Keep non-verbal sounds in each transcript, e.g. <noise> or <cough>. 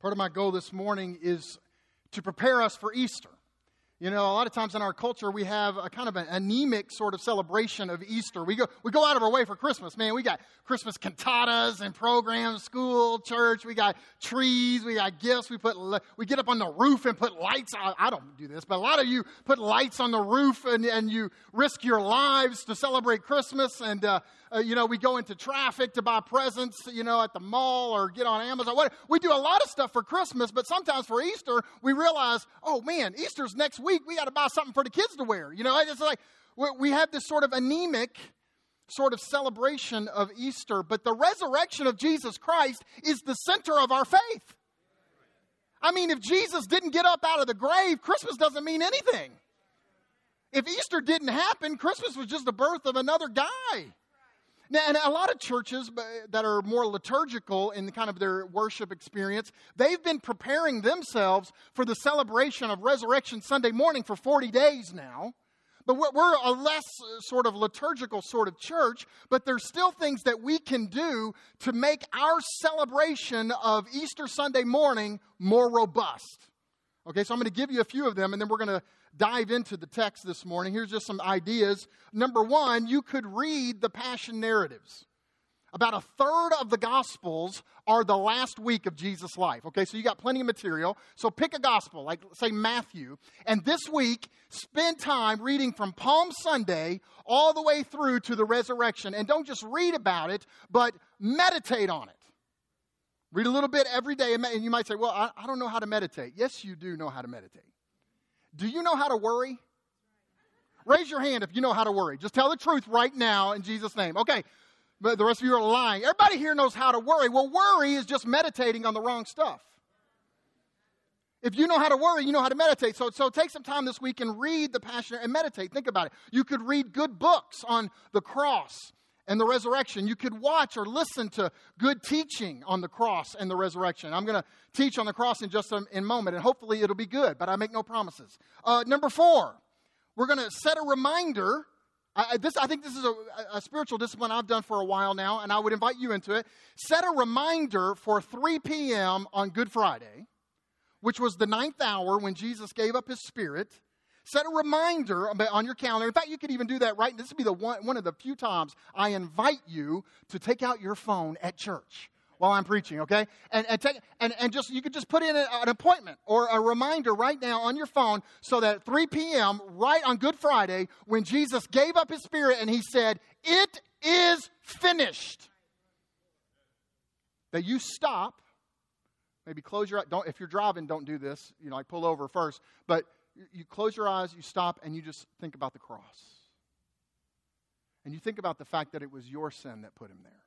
Part of my goal this morning is to prepare us for Easter. You know, a lot of times in our culture, we have a kind of an anemic sort of celebration of Easter. We go, we go out of our way for Christmas. Man, we got Christmas cantatas and programs, school, church. We got trees. We got gifts. We put, we get up on the roof and put lights. I, I don't do this, but a lot of you put lights on the roof and, and you risk your lives to celebrate Christmas. And, uh, uh, you know, we go into traffic to buy presents, you know, at the mall or get on Amazon. What, we do a lot of stuff for Christmas, but sometimes for Easter, we realize, oh man, Easter's next week. We got to buy something for the kids to wear. You know, it's like we have this sort of anemic sort of celebration of Easter, but the resurrection of Jesus Christ is the center of our faith. I mean, if Jesus didn't get up out of the grave, Christmas doesn't mean anything. If Easter didn't happen, Christmas was just the birth of another guy. Now, and a lot of churches that are more liturgical in kind of their worship experience, they've been preparing themselves for the celebration of Resurrection Sunday morning for 40 days now. But we're a less uh, sort of liturgical sort of church, but there's still things that we can do to make our celebration of Easter Sunday morning more robust. Okay, so I'm going to give you a few of them, and then we're going to dive into the text this morning. Here's just some ideas. Number one, you could read the Passion narratives. About a third of the Gospels are the last week of Jesus' life. Okay, so you got plenty of material. So pick a Gospel, like say Matthew, and this week spend time reading from Palm Sunday all the way through to the resurrection. And don't just read about it, but meditate on it. Read a little bit every day, and you might say, Well, I, I don't know how to meditate. Yes, you do know how to meditate. Do you know how to worry? Raise your hand if you know how to worry. Just tell the truth right now in Jesus' name. Okay, but the rest of you are lying. Everybody here knows how to worry. Well, worry is just meditating on the wrong stuff. If you know how to worry, you know how to meditate. So, so take some time this week and read the Passion and meditate. Think about it. You could read good books on the cross and the resurrection. You could watch or listen to good teaching on the cross and the resurrection. I'm going to teach on the cross in just a, in a moment, and hopefully it'll be good, but I make no promises. Uh, number four, we're going to set a reminder. I, this, I think this is a, a spiritual discipline I've done for a while now, and I would invite you into it. Set a reminder for 3 p.m. on Good Friday, which was the ninth hour when Jesus gave up his spirit Set a reminder on your calendar. In fact, you could even do that right. This would be the one, one of the few times I invite you to take out your phone at church while I'm preaching, okay? And, and, take, and, and just you could just put in a, an appointment or a reminder right now on your phone so that 3 p.m., right on Good Friday, when Jesus gave up his spirit and he said, It is finished. That you stop, maybe close your don't if you're driving, don't do this, you know, like pull over first, but you close your eyes, you stop, and you just think about the cross. And you think about the fact that it was your sin that put him there,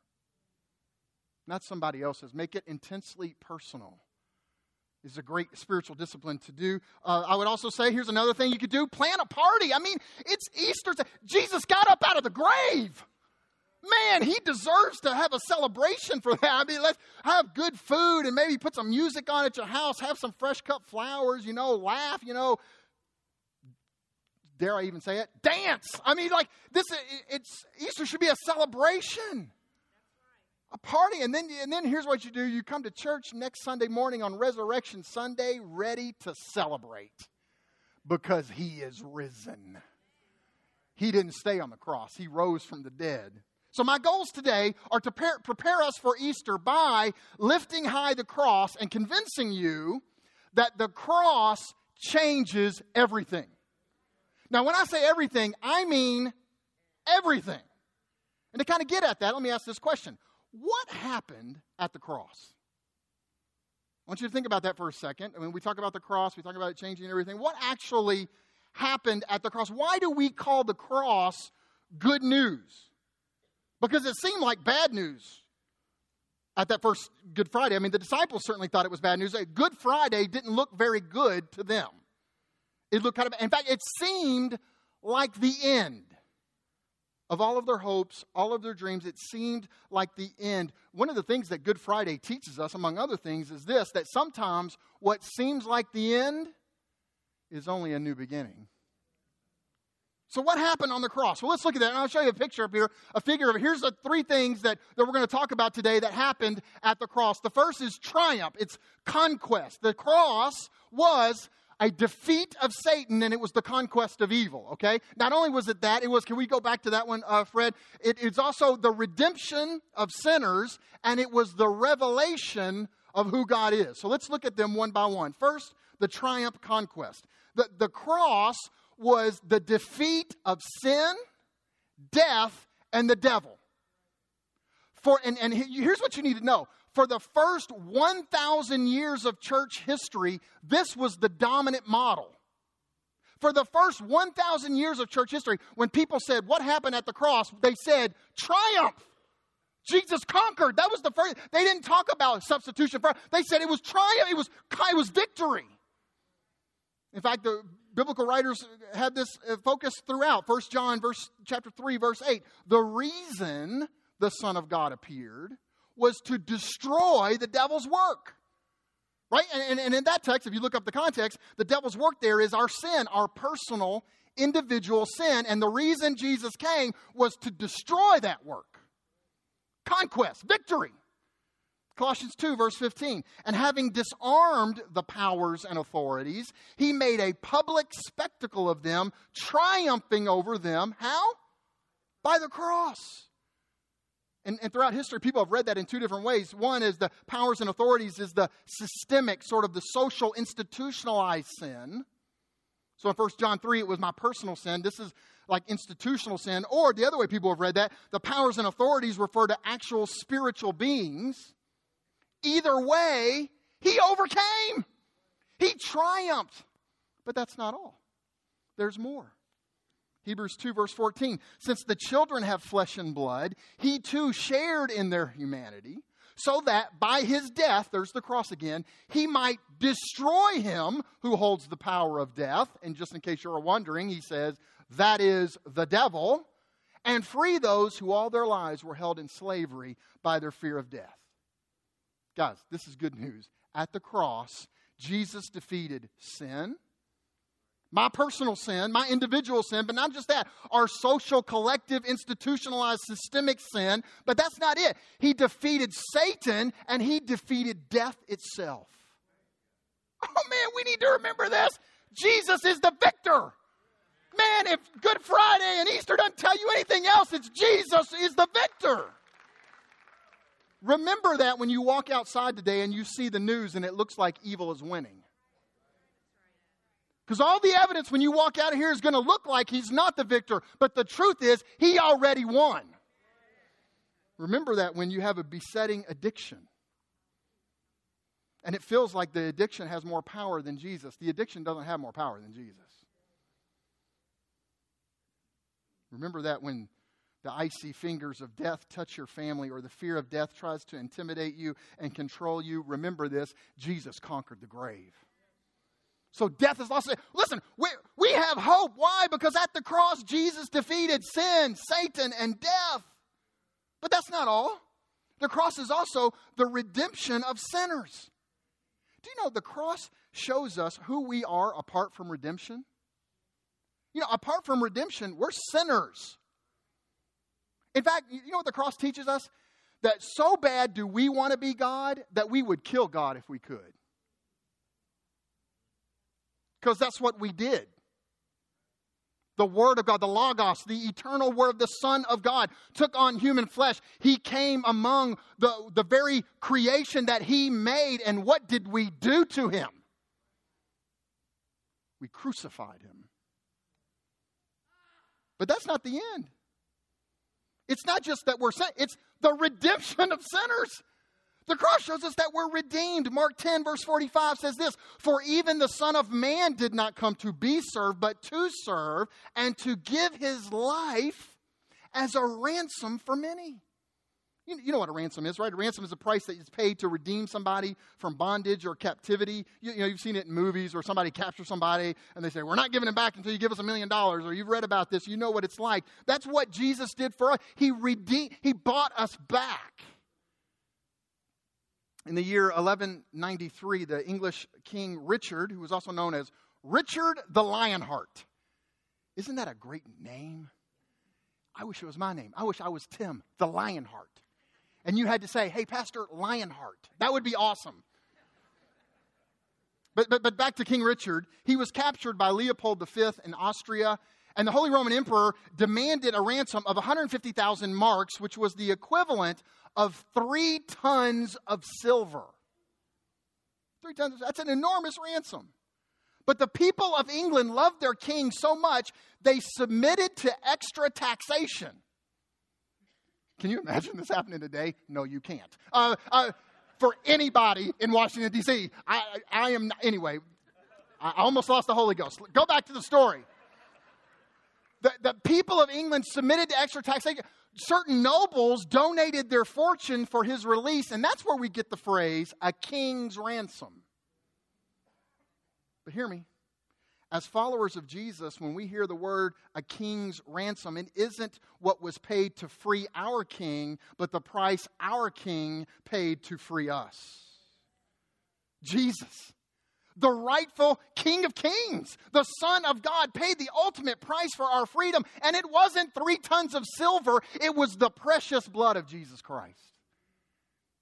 not somebody else's. Make it intensely personal. Is a great spiritual discipline to do. Uh, I would also say here's another thing you could do plan a party. I mean, it's Easter. Jesus got up out of the grave. Man, he deserves to have a celebration for that. I mean, let's have good food and maybe put some music on at your house, have some fresh cut flowers, you know, laugh, you know, dare I even say it? Dance. I mean, like this. It's Easter should be a celebration, a party, and then and then here's what you do: you come to church next Sunday morning on Resurrection Sunday, ready to celebrate because He is risen. He didn't stay on the cross; He rose from the dead. So, my goals today are to prepare, us for Easter by lifting high the cross and convincing you that the cross changes everything. Now, when I say everything, I mean everything. And to kind of get at that, let me ask this question What happened at the cross? I want you to think about that for a second. I mean, we talk about the cross, we talk about it changing everything. What actually happened at the cross? Why do we call the cross good news? Because it seemed like bad news at that first Good Friday. I mean, the disciples certainly thought it was bad news. Good Friday didn't look very good to them. It looked kind of, in fact, it seemed like the end of all of their hopes, all of their dreams. It seemed like the end. One of the things that Good Friday teaches us, among other things, is this that sometimes what seems like the end is only a new beginning. So, what happened on the cross? Well, let's look at that. And I'll show you a picture up here, a figure of it. Here's the three things that, that we're going to talk about today that happened at the cross. The first is triumph, it's conquest. The cross was a defeat of Satan and it was the conquest of evil, okay? Not only was it that, it was, can we go back to that one, uh, Fred? It, it's also the redemption of sinners and it was the revelation of who God is. So let's look at them one by one. First, the triumph conquest. The, the cross was the defeat of sin, death, and the devil. For, and, and here's what you need to know for the first 1,000 years of church history, this was the dominant model. For the first 1,000 years of church history, when people said, What happened at the cross? they said, Triumph. Jesus conquered. That was the first. They didn't talk about substitution. For, They said it was triumph. It was, it was victory. In fact, the biblical writers had this uh, focus throughout. First John verse chapter 3 verse 8. The reason the son of God appeared was to destroy the devil's work. Right? And, and, in that text, if you look up the context, the devil's work there is our sin, our personal, individual sin. And the reason Jesus came was to destroy that work. Conquest, victory. Colossians 2, verse 15. And having disarmed the powers and authorities, he made a public spectacle of them, triumphing over them. How? By the cross. And, and, throughout history, people have read that in two different ways. One is the powers and authorities is the systemic, sort of the social, institutionalized sin. So in 1 John 3, it was my personal sin. This is like institutional sin. Or the other way people have read that, the powers and authorities refer to actual spiritual beings. Either way, he overcame, he triumphed. But that's not all, there's more. Hebrews 2, verse 14. Since the children have flesh and blood, he too shared in their humanity, so that by his death, there's the cross again, he might destroy him who holds the power of death. And just in case you're wondering, he says, that is the devil, and free those who all their lives were held in slavery by their fear of death. Guys, this is good news. At the cross, Jesus defeated sin my personal sin, my individual sin, but not just that, our social, collective, institutionalized, systemic sin. But that's not it. He defeated Satan and he defeated death itself. Oh man, we need to remember this. Jesus is the victor. Man, if Good Friday and Easter doesn't tell you anything else, it's Jesus is the victor. Remember that when you walk outside today and you see the news and it looks like evil is winning. Because all the evidence when you walk out of here is going to look like he's not the victor, but the truth is, he already won. Remember that when you have a besetting addiction. And it feels like the addiction has more power than Jesus. The addiction doesn't have more power than Jesus. Remember that when the icy fingers of death touch your family or the fear of death tries to intimidate you and control you. Remember this Jesus conquered the grave. So death is lost. Listen, we, we have hope. Why? Because at the cross, Jesus defeated sin, Satan, and death. But that's not all. The cross is also the redemption of sinners. Do you know the cross shows us who we are apart from redemption? You know, apart from redemption, we're sinners. In fact, you know what the cross teaches us? That so bad do we want to be God that we would kill God if we could because that's what we did. The Word of God, the Logos, the eternal Word, the Son of God, took on human flesh. He came among the, the very creation that He made. And what did we do to Him? We crucified Him. But that's not the end. It's not just that we're saved, it's the redemption of sinners. The cross shows us that we're redeemed. Mark 10, verse 45 says this For even the Son of Man did not come to be served, but to serve and to give his life as a ransom for many. You, you know what a ransom is, right? A ransom is a price that is paid to redeem somebody from bondage or captivity. You, you know, you've seen it in movies where somebody captures somebody and they say, We're not giving it back until you give us a million dollars, or you've read about this, you know what it's like. That's what Jesus did for us. He redeemed, He bought us back. In the year 1193, the English King Richard, who was also known as Richard the Lionheart, Isn't that a great name? I wish it was my name. I wish I was Tim, the Lionheart. And you had to say, hey, Pastor Lionheart. That would be awesome. But, but, but back to King Richard. He was captured by Leopold V in Austria, and the Holy Roman Emperor demanded a ransom of 150,000 marks, which was the equivalent of three tons of silver. Three tons, that's an enormous ransom. But the people of England loved their king so much, they submitted to extra taxation. Can you imagine this happening today? No, you can't. Uh, uh, for anybody in Washington, D.C., I, I am, not, anyway, I almost lost the Holy Ghost. Go back to the story. The, the people of England submitted to extra taxation. Certain nobles donated their fortune for his release, and that's where we get the phrase, a king's ransom. But hear me. As followers of Jesus, when we hear the word a king's ransom, it isn't what was paid to free our king, but the price our king paid to free us. Jesus, the rightful King of Kings, the Son of God, paid the ultimate price for our freedom. And it wasn't three tons of silver, it was the precious blood of Jesus Christ.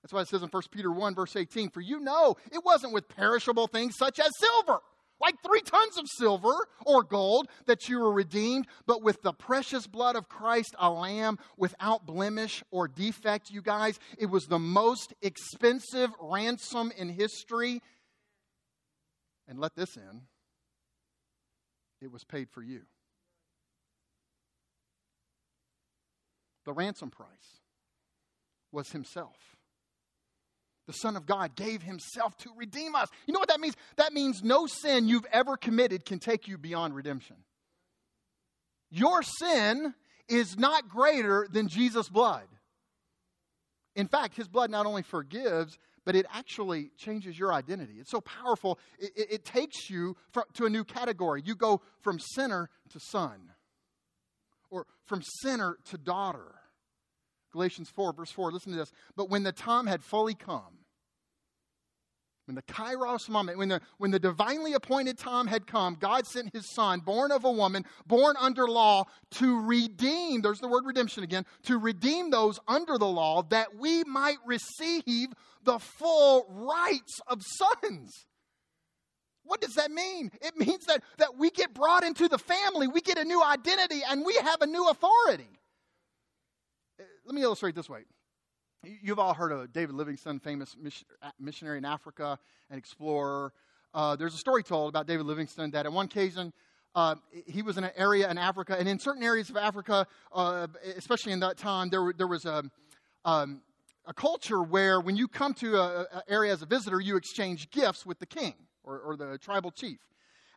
That's why it says in 1 Peter 1, verse 18, For you know it wasn't with perishable things such as silver like three tons of silver or gold that you were redeemed, but with the precious blood of Christ, a lamb without blemish or defect, you guys. It was the most expensive ransom in history. And let this in it was paid for you. The ransom price was Himself the Son of God, gave himself to redeem us. You know what that means? That means no sin you've ever committed can take you beyond redemption. Your sin is not greater than Jesus' blood. In fact, his blood not only forgives, but it actually changes your identity. It's so powerful, it, it, it takes you from, to a new category. You go from sinner to son, or from sinner to daughter. Galatians 4, verse 4, listen to this. But when the time had fully come, when the kairos moment, when the, when the divinely appointed time had come, God sent his son, born of a woman, born under law, to redeem, there's the word redemption again, to redeem those under the law that we might receive the full rights of sons. What does that mean? It means that, that we get brought into the family, we get a new identity, and we have a new authority. Uh, let me illustrate this way. You've all heard of David Livingstone, famous missionary in Africa and explorer. Uh, there's a story told about David Livingstone that at one occasion uh, he was in an area in Africa, and in certain areas of Africa, uh, especially in that time, there, there was a, um, a culture where when you come to an area as a visitor, you exchange gifts with the king or, or the tribal chief.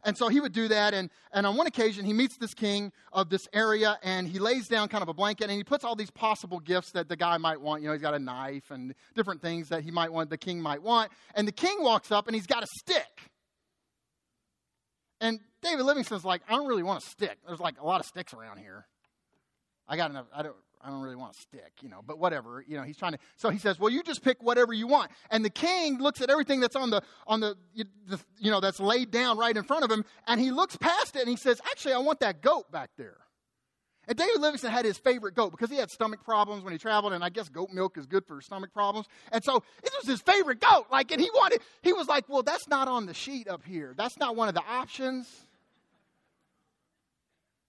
And so he would do that. And, and on one occasion, he meets this king of this area and he lays down kind of a blanket and he puts all these possible gifts that the guy might want. You know, he's got a knife and different things that he might want, the king might want. And the king walks up and he's got a stick. And David Livingstone's like, I don't really want a stick. There's like a lot of sticks around here. I got enough. I don't, I don't really want a stick, you know, but whatever, you know, he's trying to. So he says, well, you just pick whatever you want. And the king looks at everything that's on the, on the, you know, that's laid down right in front of him, and he looks past it and he says, actually, I want that goat back there. And David Livingstone had his favorite goat because he had stomach problems when he traveled, and I guess goat milk is good for stomach problems. And so it was his favorite goat. Like, and he wanted, he was like, well, that's not on the sheet up here. That's not one of the options.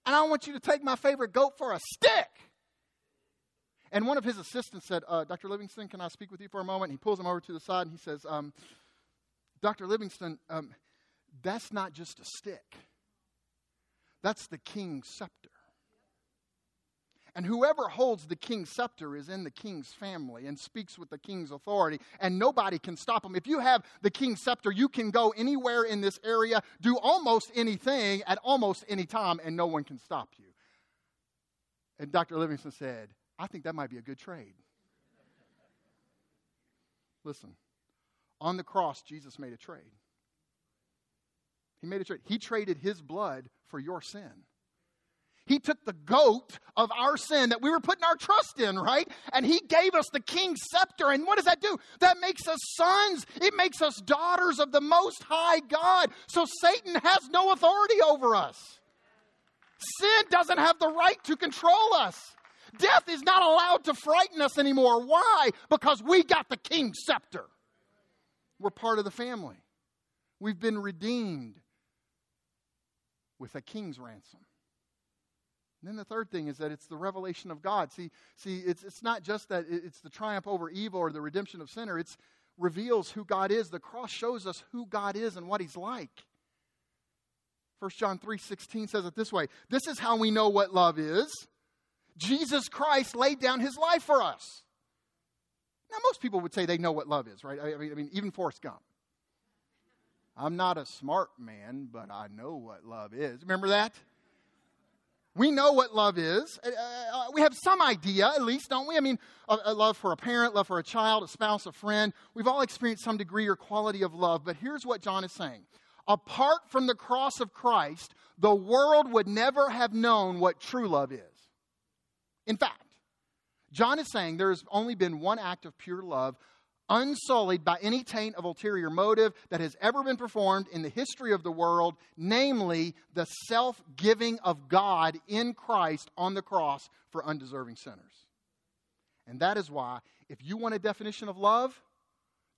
And I want you to take my favorite goat for a stick. And one of his assistants said, uh, Dr. Livingstone, can I speak with you for a moment? And he pulls him over to the side and he says, um, Dr. Livingstone, um, that's not just a stick, that's the king's scepter. And whoever holds the king's scepter is in the king's family and speaks with the king's authority, and nobody can stop him. If you have the king's scepter, you can go anywhere in this area, do almost anything at almost any time, and no one can stop you. And Dr. Livingstone said, I think that might be a good trade. Listen, on the cross, Jesus made a trade. He made a trade. He traded his blood for your sin. He took the goat of our sin that we were putting our trust in, right? And he gave us the king's scepter. And what does that do? That makes us sons. It makes us daughters of the Most High God. So Satan has no authority over us. Sin doesn't have the right to control us. Death is not allowed to frighten us anymore. Why? Because we got the king's scepter. We're part of the family. We've been redeemed with a king's ransom. And then the third thing is that it's the revelation of God. See, see, it's, it's not just that it's the triumph over evil or the redemption of sinner. It reveals who God is. The cross shows us who God is and what He's like. 1 John 3:16 says it this way. This is how we know what love is. Jesus Christ laid down his life for us. Now, most people would say they know what love is, right? I mean, I mean even Forrest Gump. I'm not a smart man, but I know what love is. Remember that? We know what love is. Uh, uh, we have some idea, at least, don't we? I mean, a, a love for a parent, love for a child, a spouse, a friend. We've all experienced some degree or quality of love. But here's what John is saying Apart from the cross of Christ, the world would never have known what true love is. In fact, John is saying there has only been one act of pure love, unsullied by any taint of ulterior motive, that has ever been performed in the history of the world, namely the self giving of God in Christ on the cross for undeserving sinners. And that is why, if you want a definition of love,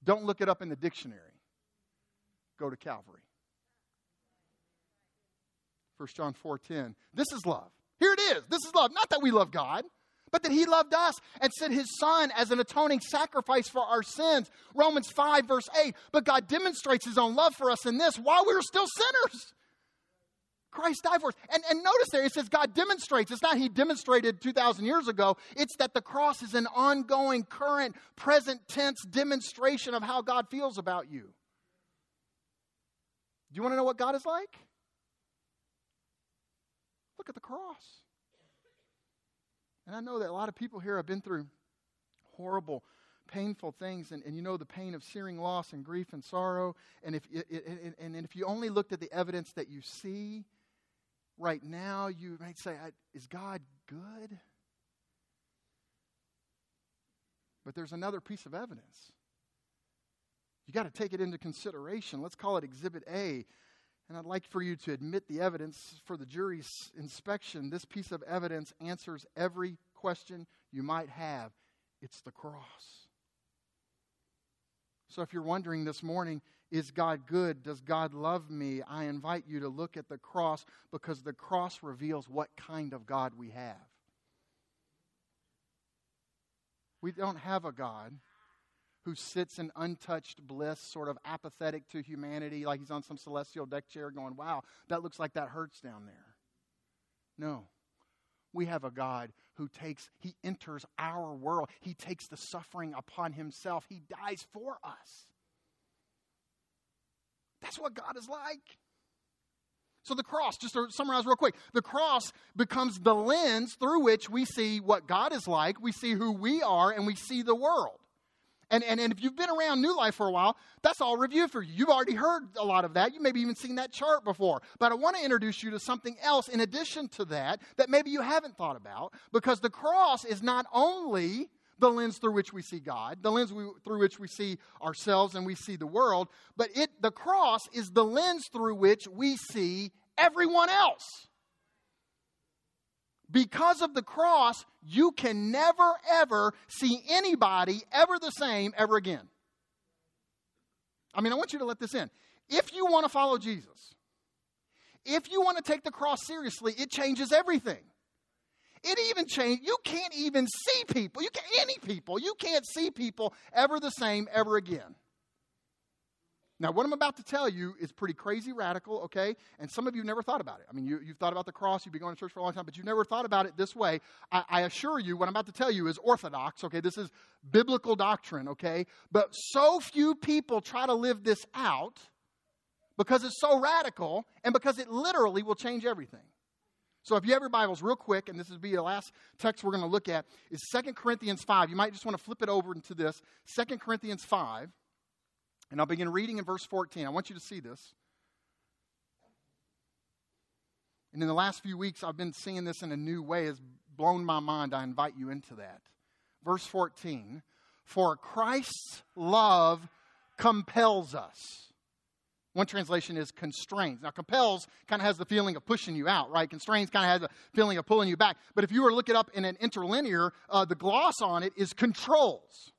don't look it up in the dictionary. Go to Calvary. 1 John 4:10. This is love. Here it is. This is love. Not that we love God, but that he loved us and sent his son as an atoning sacrifice for our sins. Romans 5, verse 8. But God demonstrates his own love for us in this while we were still sinners. Christ died for us. And, and notice there, it says God demonstrates. It's not he demonstrated 2,000 years ago. It's that the cross is an ongoing, current, present tense demonstration of how God feels about you. Do you want to know what God is like? Look at the cross. And I know that a lot of people here have been through horrible, painful things, and, and you know the pain of searing loss and grief and sorrow. And if, and, and if you only looked at the evidence that you see right now, you might say, Is God good? But there's another piece of evidence. You got to take it into consideration. Let's call it Exhibit A. And I'd like for you to admit the evidence for the jury's inspection. This piece of evidence answers every question you might have. It's the cross. So if you're wondering this morning, is God good? Does God love me? I invite you to look at the cross because the cross reveals what kind of God we have. We don't have a God who sits in untouched bliss, sort of apathetic to humanity, like he's on some celestial deck chair going, wow, that looks like that hurts down there. No. We have a God who takes, he enters our world. He takes the suffering upon himself. He dies for us. That's what God is like. So, the cross, just to summarize real quick, the cross becomes the lens through which we see what God is like, we see who we are, and we see the world. And, and, and if you've been around New Life for a while, that's all review for you. You've already heard a lot of that. You maybe even seen that chart before. But I want to introduce you to something else in addition to that that maybe you haven't thought about because the cross is not only the lens through which we see God, the lens we, through which we see ourselves and we see the world, but it, the cross is the lens through which we see everyone else. Because of the cross, you can never, ever see anybody ever the same ever again. I mean, I want you to let this in. If you want to follow Jesus, if you want to take the cross seriously, it changes everything. It even changes, you can't even see people. You can't, any people. You can't see people ever the same ever again. Now, what I'm about to tell you is pretty crazy radical, okay? And some of you never thought about it. I mean, you, have thought about the cross, you've been going to church for a long time, but you've never thought about it this way. I, I assure you, what I'm about to tell you is orthodox, okay? This is biblical doctrine, okay? But so few people try to live this out because it's so radical and because it literally will change everything. So if you have your Bibles real quick, and this will be the last text we're going to look at, is Second Corinthians 5. You might just want to flip it over into this. Second Corinthians 5. And I'll begin reading in verse 14. I want you to see this. And in the last few weeks, I've been seeing this in a new way. It's blown my mind. I invite you into that. Verse 14 For Christ's love compels us. One translation is constrains. Now, compels kind of has the feeling of pushing you out, right? Constrains kind of has the feeling of pulling you back. But if you were to look it up in an interlinear, uh, the gloss on it is controls.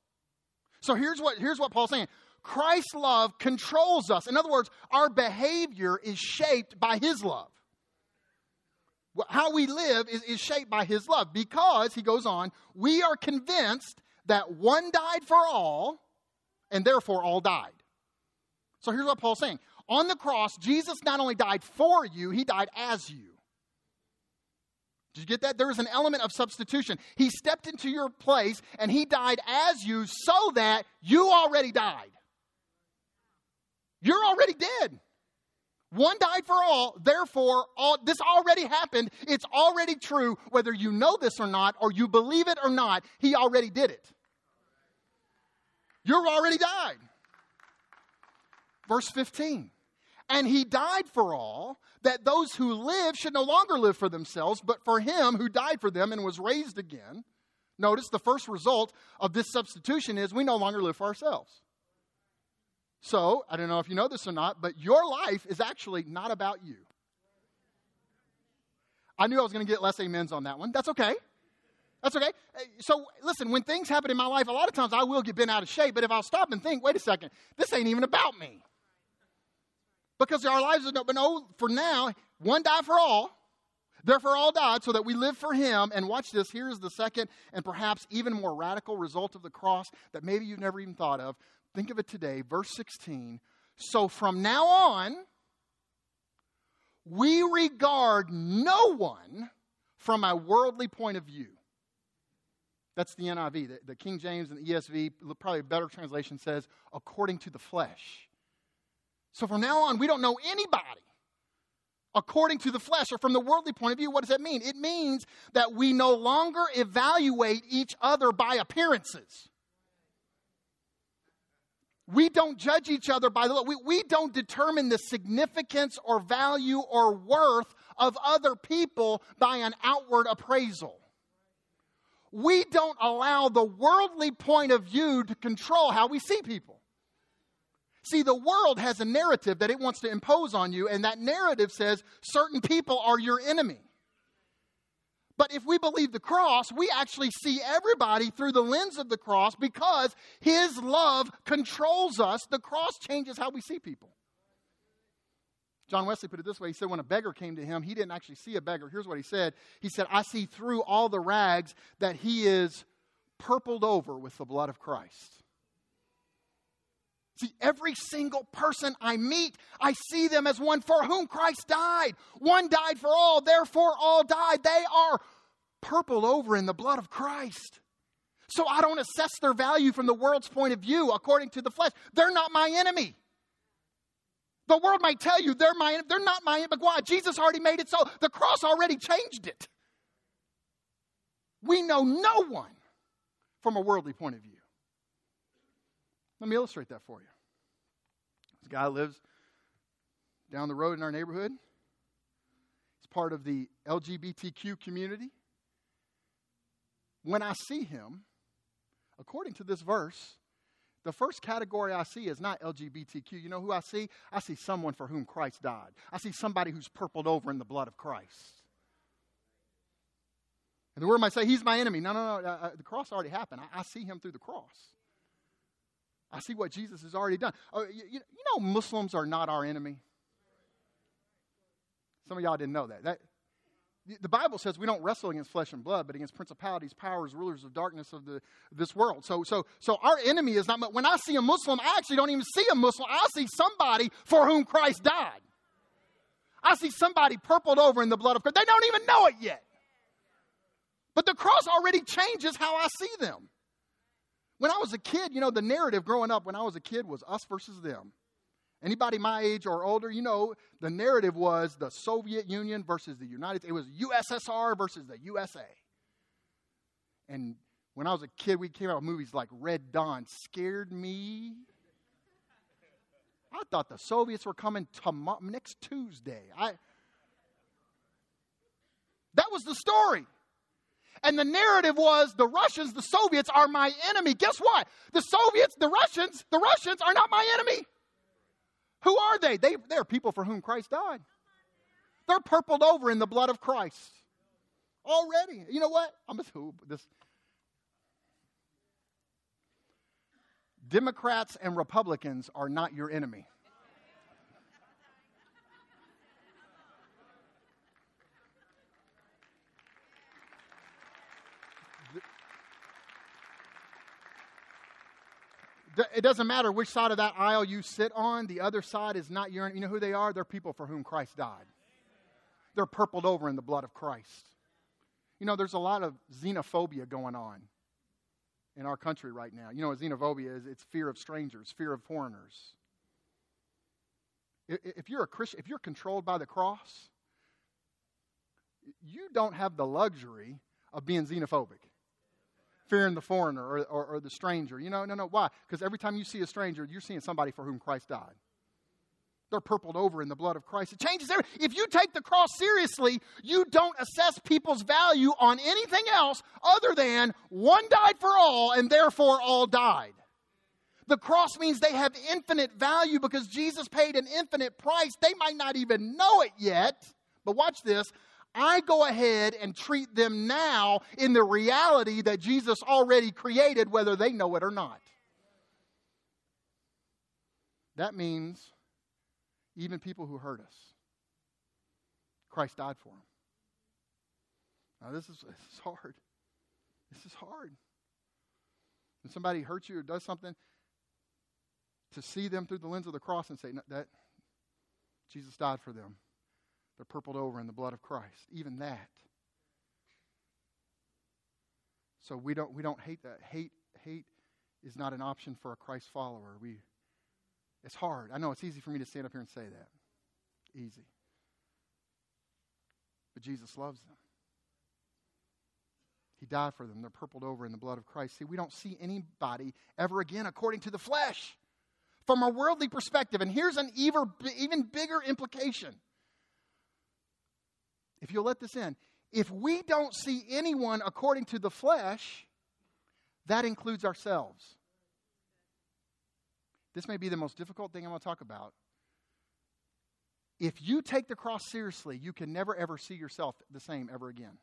So here's what, here's what Paul's saying Christ's love controls us. In other words, our behavior is shaped by his love. How we live is, is shaped by his love because, he goes on, we are convinced that one died for all, and therefore all died. So here's what Paul's saying. On the cross, Jesus not only died for you, he died as you. Did you get that? There was an element of substitution. He stepped into your place and he died as you so that you already died. You're already dead. One died for all, therefore, all, this already happened. It's already true, whether you know this or not, or you believe it or not, he already did it. You're already died. Verse 15. And he died for all, that those who live should no longer live for themselves, but for him who died for them and was raised again. Notice the first result of this substitution is we no longer live for ourselves. So, I don't know if you know this or not, but your life is actually not about you. I knew I was going to get less amens on that one. That's okay. That's okay. So, listen, when things happen in my life, a lot of times I will get bent out of shape, but if I'll stop and think, wait a second, this ain't even about me. Because our lives are but no, for now, one died for all, therefore all died, so that we live for him. And watch this, here's the second and perhaps even more radical result of the cross that maybe you've never even thought of. Think of it today, verse 16. So from now on, we regard no one from a worldly point of view. That's the NIV. The, the, King James and the ESV, probably a better translation says, according to the flesh. So from now on, we don't know anybody according to the flesh or from the worldly point of view. What does that mean? It means that we no longer evaluate each other by appearances. We don't judge each other by the look. We, we don't determine the significance or value or worth of other people by an outward appraisal. We don't allow the worldly point of view to control how we see people. See, the world has a narrative that it wants to impose on you, and that narrative says certain people are your enemy. But if we believe the cross, we actually see everybody through the lens of the cross because His love controls us. The cross changes how we see people. John Wesley put it this way He said, When a beggar came to him, he didn't actually see a beggar. Here's what he said He said, I see through all the rags that he is purpled over with the blood of Christ. See, every single person I meet, I see them as one for whom Christ died. One died for all, therefore all died. They are purple over in the blood of Christ. So I don't assess their value from the world's point of view according to the flesh. They're not my enemy. The world might tell you they're my enemy. they're not my enemy, but why? Jesus already made it so. The cross already changed it. We know no one from a worldly point of view. Let me illustrate that for you. This guy lives down the road in our neighborhood. He's part of the LGBTQ community. When I see him, according to this verse, the first category I see is not LGBTQ. You know who I see? I see someone for whom Christ died. I see somebody who's purpled over in the blood of Christ. And the word might say, He's my enemy. No, no, no. Uh, uh, the cross already happened. I, I see him through the cross. I see what Jesus has already done. Oh, you, you know, Muslims are not our enemy. Some of y'all didn't know that. that. The Bible says we don't wrestle against flesh and blood, but against principalities, powers, rulers of darkness of the, this world. So, so, so our enemy is not. When I see a Muslim, I actually don't even see a Muslim. I see somebody for whom Christ died. I see somebody purpled over in the blood of Christ. They don't even know it yet. But the cross already changes how I see them. When I was a kid, you know, the narrative growing up when I was a kid was us versus them. Anybody my age or older, you know, the narrative was the Soviet Union versus the United States. It was USSR versus the USA. And when I was a kid, we came out with movies like Red Dawn. Scared me. I thought the Soviets were coming tomorrow, next Tuesday. I, that was the story. And the narrative was the Russians, the Soviets are my enemy. Guess what? The Soviets, the Russians, the Russians are not my enemy. Who are they? they? They're people for whom Christ died. They're purpled over in the blood of Christ. Already. You know what? I'm just, this. Democrats and Republicans are not your enemy. It doesn't matter which side of that aisle you sit on, the other side is not your You know who they are? They're people for whom Christ died. They're purpled over in the blood of Christ. You know, there's a lot of xenophobia going on in our country right now. You know what xenophobia is? It's fear of strangers, fear of foreigners. If you're a Christian, if you're controlled by the cross, you don't have the luxury of being xenophobic fearing the foreigner or, or, or the stranger. You know, no, no. Why? Because every time you see a stranger, you're seeing somebody for whom Christ died. They're purpled over in the blood of Christ. It changes everything. If you take the cross seriously, you don't assess people's value on anything else other than one died for all and therefore all died. The cross means they have infinite value because Jesus paid an infinite price. They might not even know it yet. But watch this I go ahead and treat them now in the reality that Jesus already created, whether they know it or not. That means even people who hurt us, Christ died for them. Now, this is, this is hard. This is hard. When somebody hurts you or does something, to see them through the lens of the cross and say, no, that Jesus died for them. They're purpled over in the blood of Christ. Even that. So we don't we don't hate that. Hate hate is not an option for a Christ follower. We it's hard. I know it's easy for me to stand up here and say that. Easy. But Jesus loves them. He died for them. They're purpled over in the blood of Christ. See, we don't see anybody ever again according to the flesh from a worldly perspective. And here's an even, even bigger implication if you'll let this in, if we don't see anyone according to the flesh, that includes ourselves. This may be the most difficult thing I'm going to talk about. If you take the cross seriously, you can never ever see yourself the same ever again.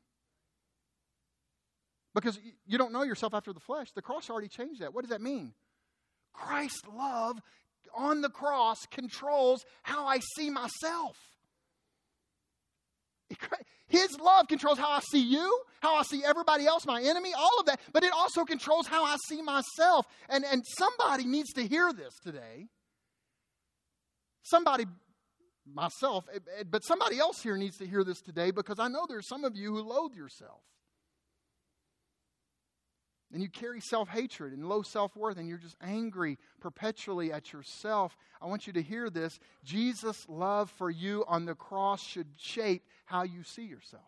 Because you don't know yourself after the flesh. The cross already changed that. What does that mean? Christ's love on the cross controls how I see myself. <laughs> His love controls how I see you, how I see everybody else, my enemy, all of that. But it also controls how I see myself. And, and somebody needs to hear this today. Somebody, myself, eh, eh, but somebody else here needs to hear this today because I know there's some of you who loathe yourself and you carry self hatred and low self worth, and you're just angry perpetually at yourself, I want you to hear this. Jesus' love for you on the cross should shape how you see yourself.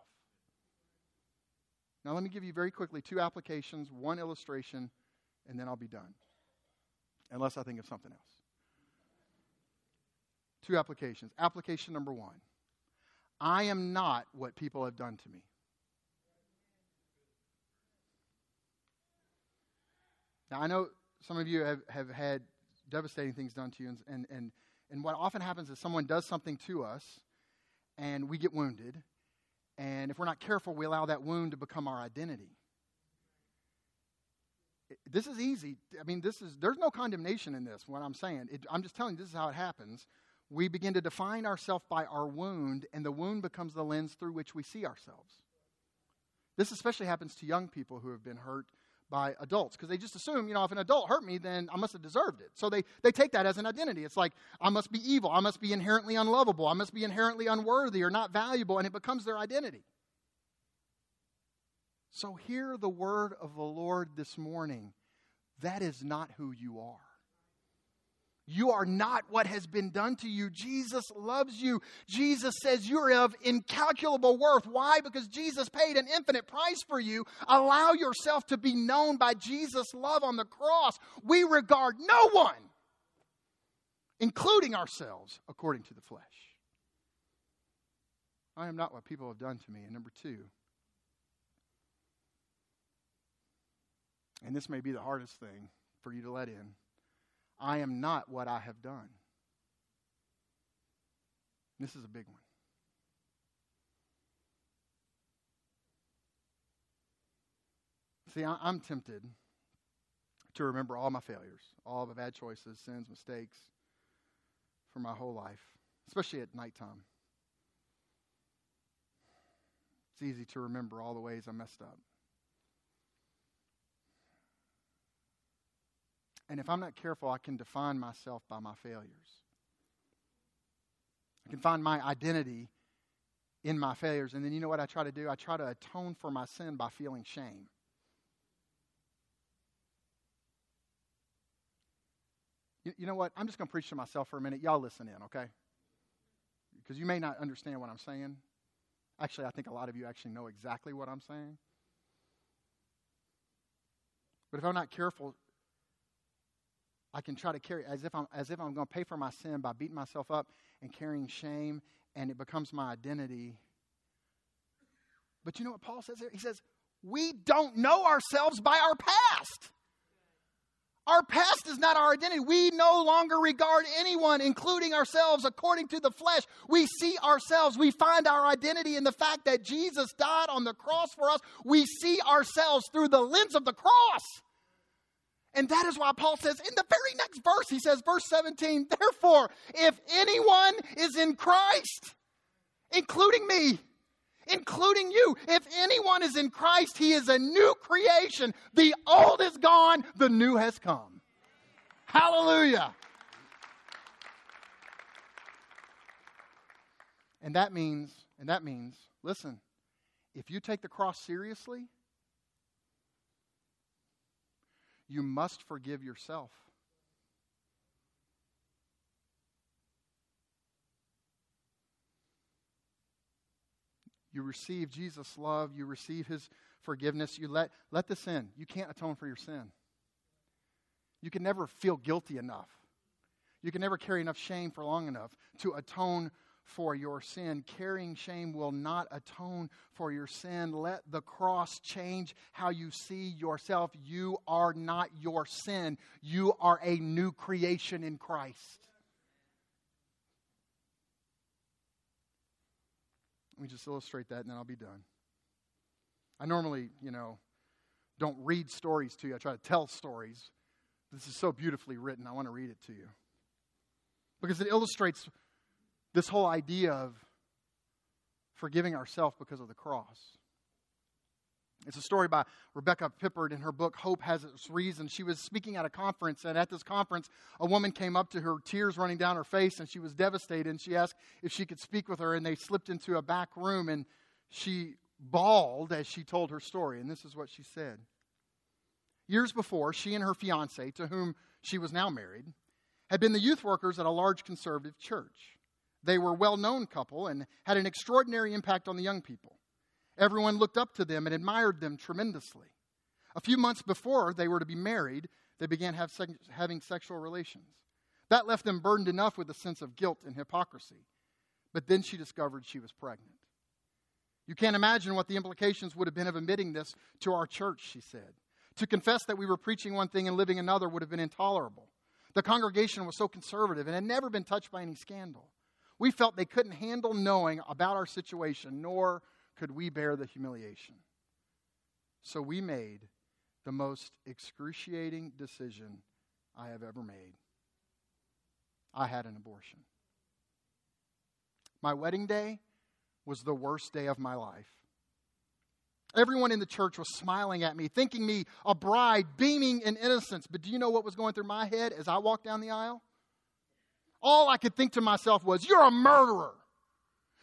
Now, let me give you very quickly two applications, one illustration, and then I'll be done. Unless I think of something else. Two applications. Application number one I am not what people have done to me. Now, I know some of you have, have had devastating things done to you, and, and, and, and what often happens is someone does something to us, and we get wounded. And if we're not careful, we allow that wound to become our identity. This is easy. I mean, this is there's no condemnation in this. What I'm saying, it, I'm just telling you, this is how it happens. We begin to define ourselves by our wound, and the wound becomes the lens through which we see ourselves. This especially happens to young people who have been hurt by adults because they just assume, you know, if an adult hurt me, then I must have deserved it. So they, they take that as an identity. It's like, I must be evil. I must be inherently unlovable. I must be inherently unworthy or not valuable. And it becomes their identity. So hear the word of the Lord this morning. That is not who you are. You are not what has been done to you. Jesus loves you. Jesus says you're of incalculable worth. Why? Because Jesus paid an infinite price for you. Allow yourself to be known by Jesus' love on the cross. We regard no one, including ourselves, according to the flesh. I am not what people have done to me. And number two, and this may be the hardest thing for you to let in I am not what I have done. This is a big one. See, I'm tempted to remember all my failures, all the bad choices, sins, mistakes for my whole life, especially at nighttime. It's easy to remember all the ways I messed up. And if I'm not careful, I can define myself by my failures. I can find my identity in my failures. And then you know what I try to do? I try to atone for my sin by feeling shame. You, you know what? I'm just going to preach to myself for a minute. Y'all listen in, okay? Because you may not understand what I'm saying. Actually, I think a lot of you actually know exactly what I'm saying. But if I'm not careful, I can try to carry as if I'm as if I'm going to pay for my sin by beating myself up and carrying shame, and it becomes my identity. But you know what Paul says here? He says, We don't know ourselves by our past. Our past is not our identity. We no longer regard anyone, including ourselves, according to the flesh. We see ourselves. We find our identity in the fact that Jesus died on the cross for us. We see ourselves through the lens of the cross. And that is why Paul says in the very next verse, he says, verse 17, therefore, if anyone is in Christ, including me, including you, if anyone is in Christ, he is a new creation. The old is gone, the new has come. Hallelujah. And that means, and that means, listen, if you take the cross seriously, you must forgive yourself. You receive Jesus' love, you receive his forgiveness, you let, let this in. You can't atone for your sin. You can never feel guilty enough. You can never carry enough shame for long enough to atone for your sin. Carrying shame will not atone for your sin. Let the cross change how you see yourself. You are not your sin, you are a new creation in Christ. Let me just illustrate that and then I'll be done. I normally, you know, don't read stories to you. I try to tell stories. This is so beautifully written. I want to read it to you. Because it illustrates this whole idea of forgiving ourselves because of the cross. It's a story by Rebecca Pippert in her book, Hope Has Its Reason. She was speaking at a conference, and at this conference, a woman came up to her, tears running down her face, and she was devastated. And she asked if she could speak with her, and they slipped into a back room, and she bawled as she told her story. And this is what she said Years before, she and her fiance, to whom she was now married, had been the youth workers at a large conservative church. They were a well known couple and had an extraordinary impact on the young people. Everyone looked up to them and admired them tremendously. A few months before they were to be married, they began have having sexual relations. That left them burdened enough with a sense of guilt and hypocrisy. But then she discovered she was pregnant. You can't imagine what the implications would have been of admitting this to our church, she said. To confess that we were preaching one thing and living another would have been intolerable. The congregation was so conservative and had never been touched by any scandal. We felt they couldn't handle knowing about our situation, nor could we bear the humiliation. So we made the most excruciating decision I have ever made. I had an abortion. My wedding day was the worst day of my life. Everyone in the church was smiling at me, thinking me a bride, beaming in innocence. But do you know what was going through my head as I walked down the aisle? All I could think to myself was, You're a murderer.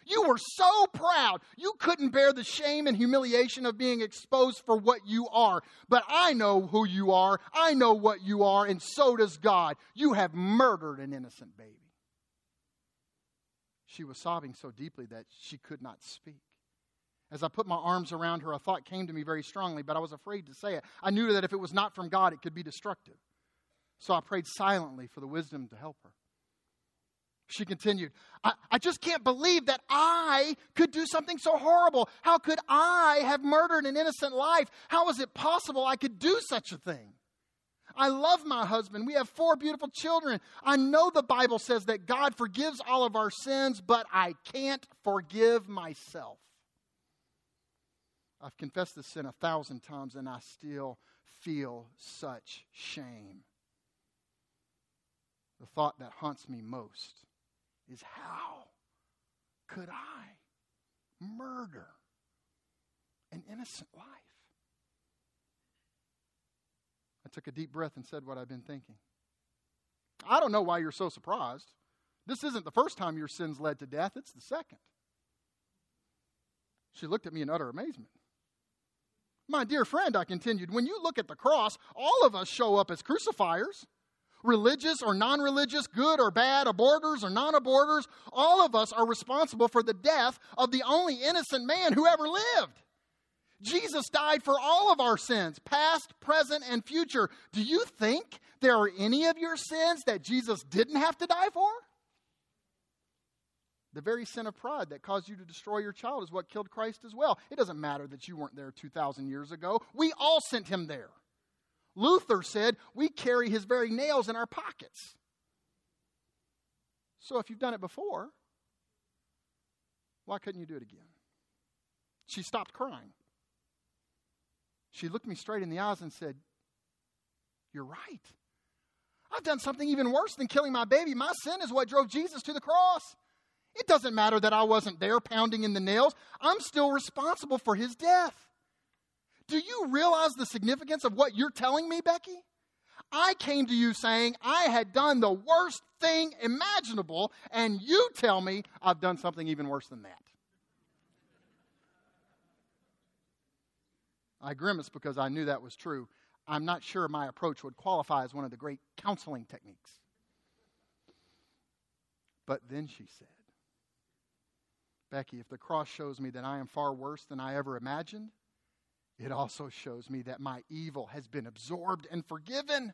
You were so proud. You couldn't bear the shame and humiliation of being exposed for what you are. But I know who you are. I know what you are, and so does God. You have murdered an innocent baby. She was sobbing so deeply that she could not speak. As I put my arms around her, a thought came to me very strongly, but I was afraid to say it. I knew that if it was not from God, it could be destructive. So I prayed silently for the wisdom to help her. She continued, I, I, just can't believe that I could do something so horrible. How could I have murdered an innocent life? How is it possible I could do such a thing? I love my husband. We have four beautiful children. I know the Bible says that God forgives all of our sins, but I can't forgive myself. I've confessed this sin a thousand times and I still feel such shame. The thought that haunts me most is how could I murder an innocent life? I took a deep breath and said what I've been thinking. I don't know why you're so surprised. This isn't the first time your sins led to death, it's the second. She looked at me in utter amazement. My dear friend, I continued, when you look at the cross, all of us show up as crucifiers. Religious or non religious, good or bad, aborters or non aborters, all of us are responsible for the death of the only innocent man who ever lived. Jesus died for all of our sins, past, present, and future. Do you think there are any of your sins that Jesus didn't have to die for? The very sin of pride that caused you to destroy your child is what killed Christ as well. It doesn't matter that you weren't there 2,000 years ago. We all sent him there. Luther said, We carry his very nails in our pockets. So if you've done it before, why couldn't you do it again? She stopped crying. She looked me straight in the eyes and said, You're right. I've done something even worse than killing my baby. My sin is what drove Jesus to the cross. It doesn't matter that I wasn't there pounding in the nails, I'm still responsible for his death. Do you realize the significance of what you're telling me, Becky? I came to you saying I had done the worst thing imaginable, and you tell me I've done something even worse than that. I grimaced because I knew that was true. I'm not sure my approach would qualify as one of the great counseling techniques. But then she said, Becky, if the cross shows me that I am far worse than I ever imagined, it also shows me that my evil has been absorbed and forgiven.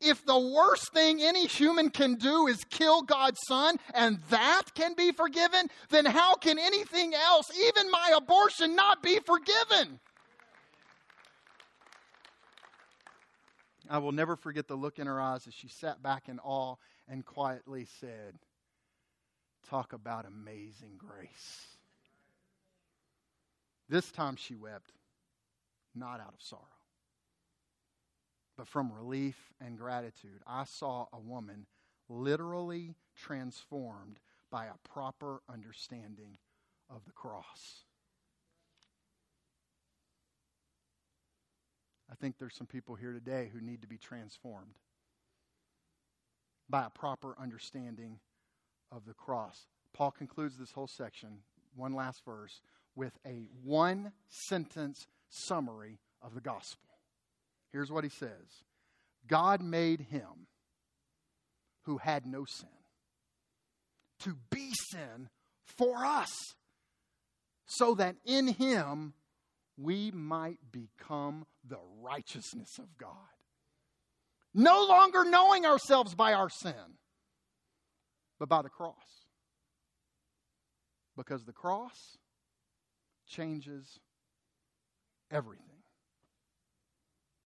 If the worst thing any human can do is kill God's son and that can be forgiven, then how can anything else, even my abortion, not be forgiven? I will never forget the look in her eyes as she sat back in awe and quietly said, Talk about amazing grace. This time she wept, not out of sorrow, but from relief and gratitude. I saw a woman literally transformed by a proper understanding of the cross. I think there's some people here today who need to be transformed by a proper understanding of the cross. Paul concludes this whole section, one last verse, with a one sentence summary of the gospel. Here's what he says God made him who had no sin to be sin for us, so that in him we might become the righteousness of God. No longer knowing ourselves by our sin, but by the cross. Because the cross changes everything.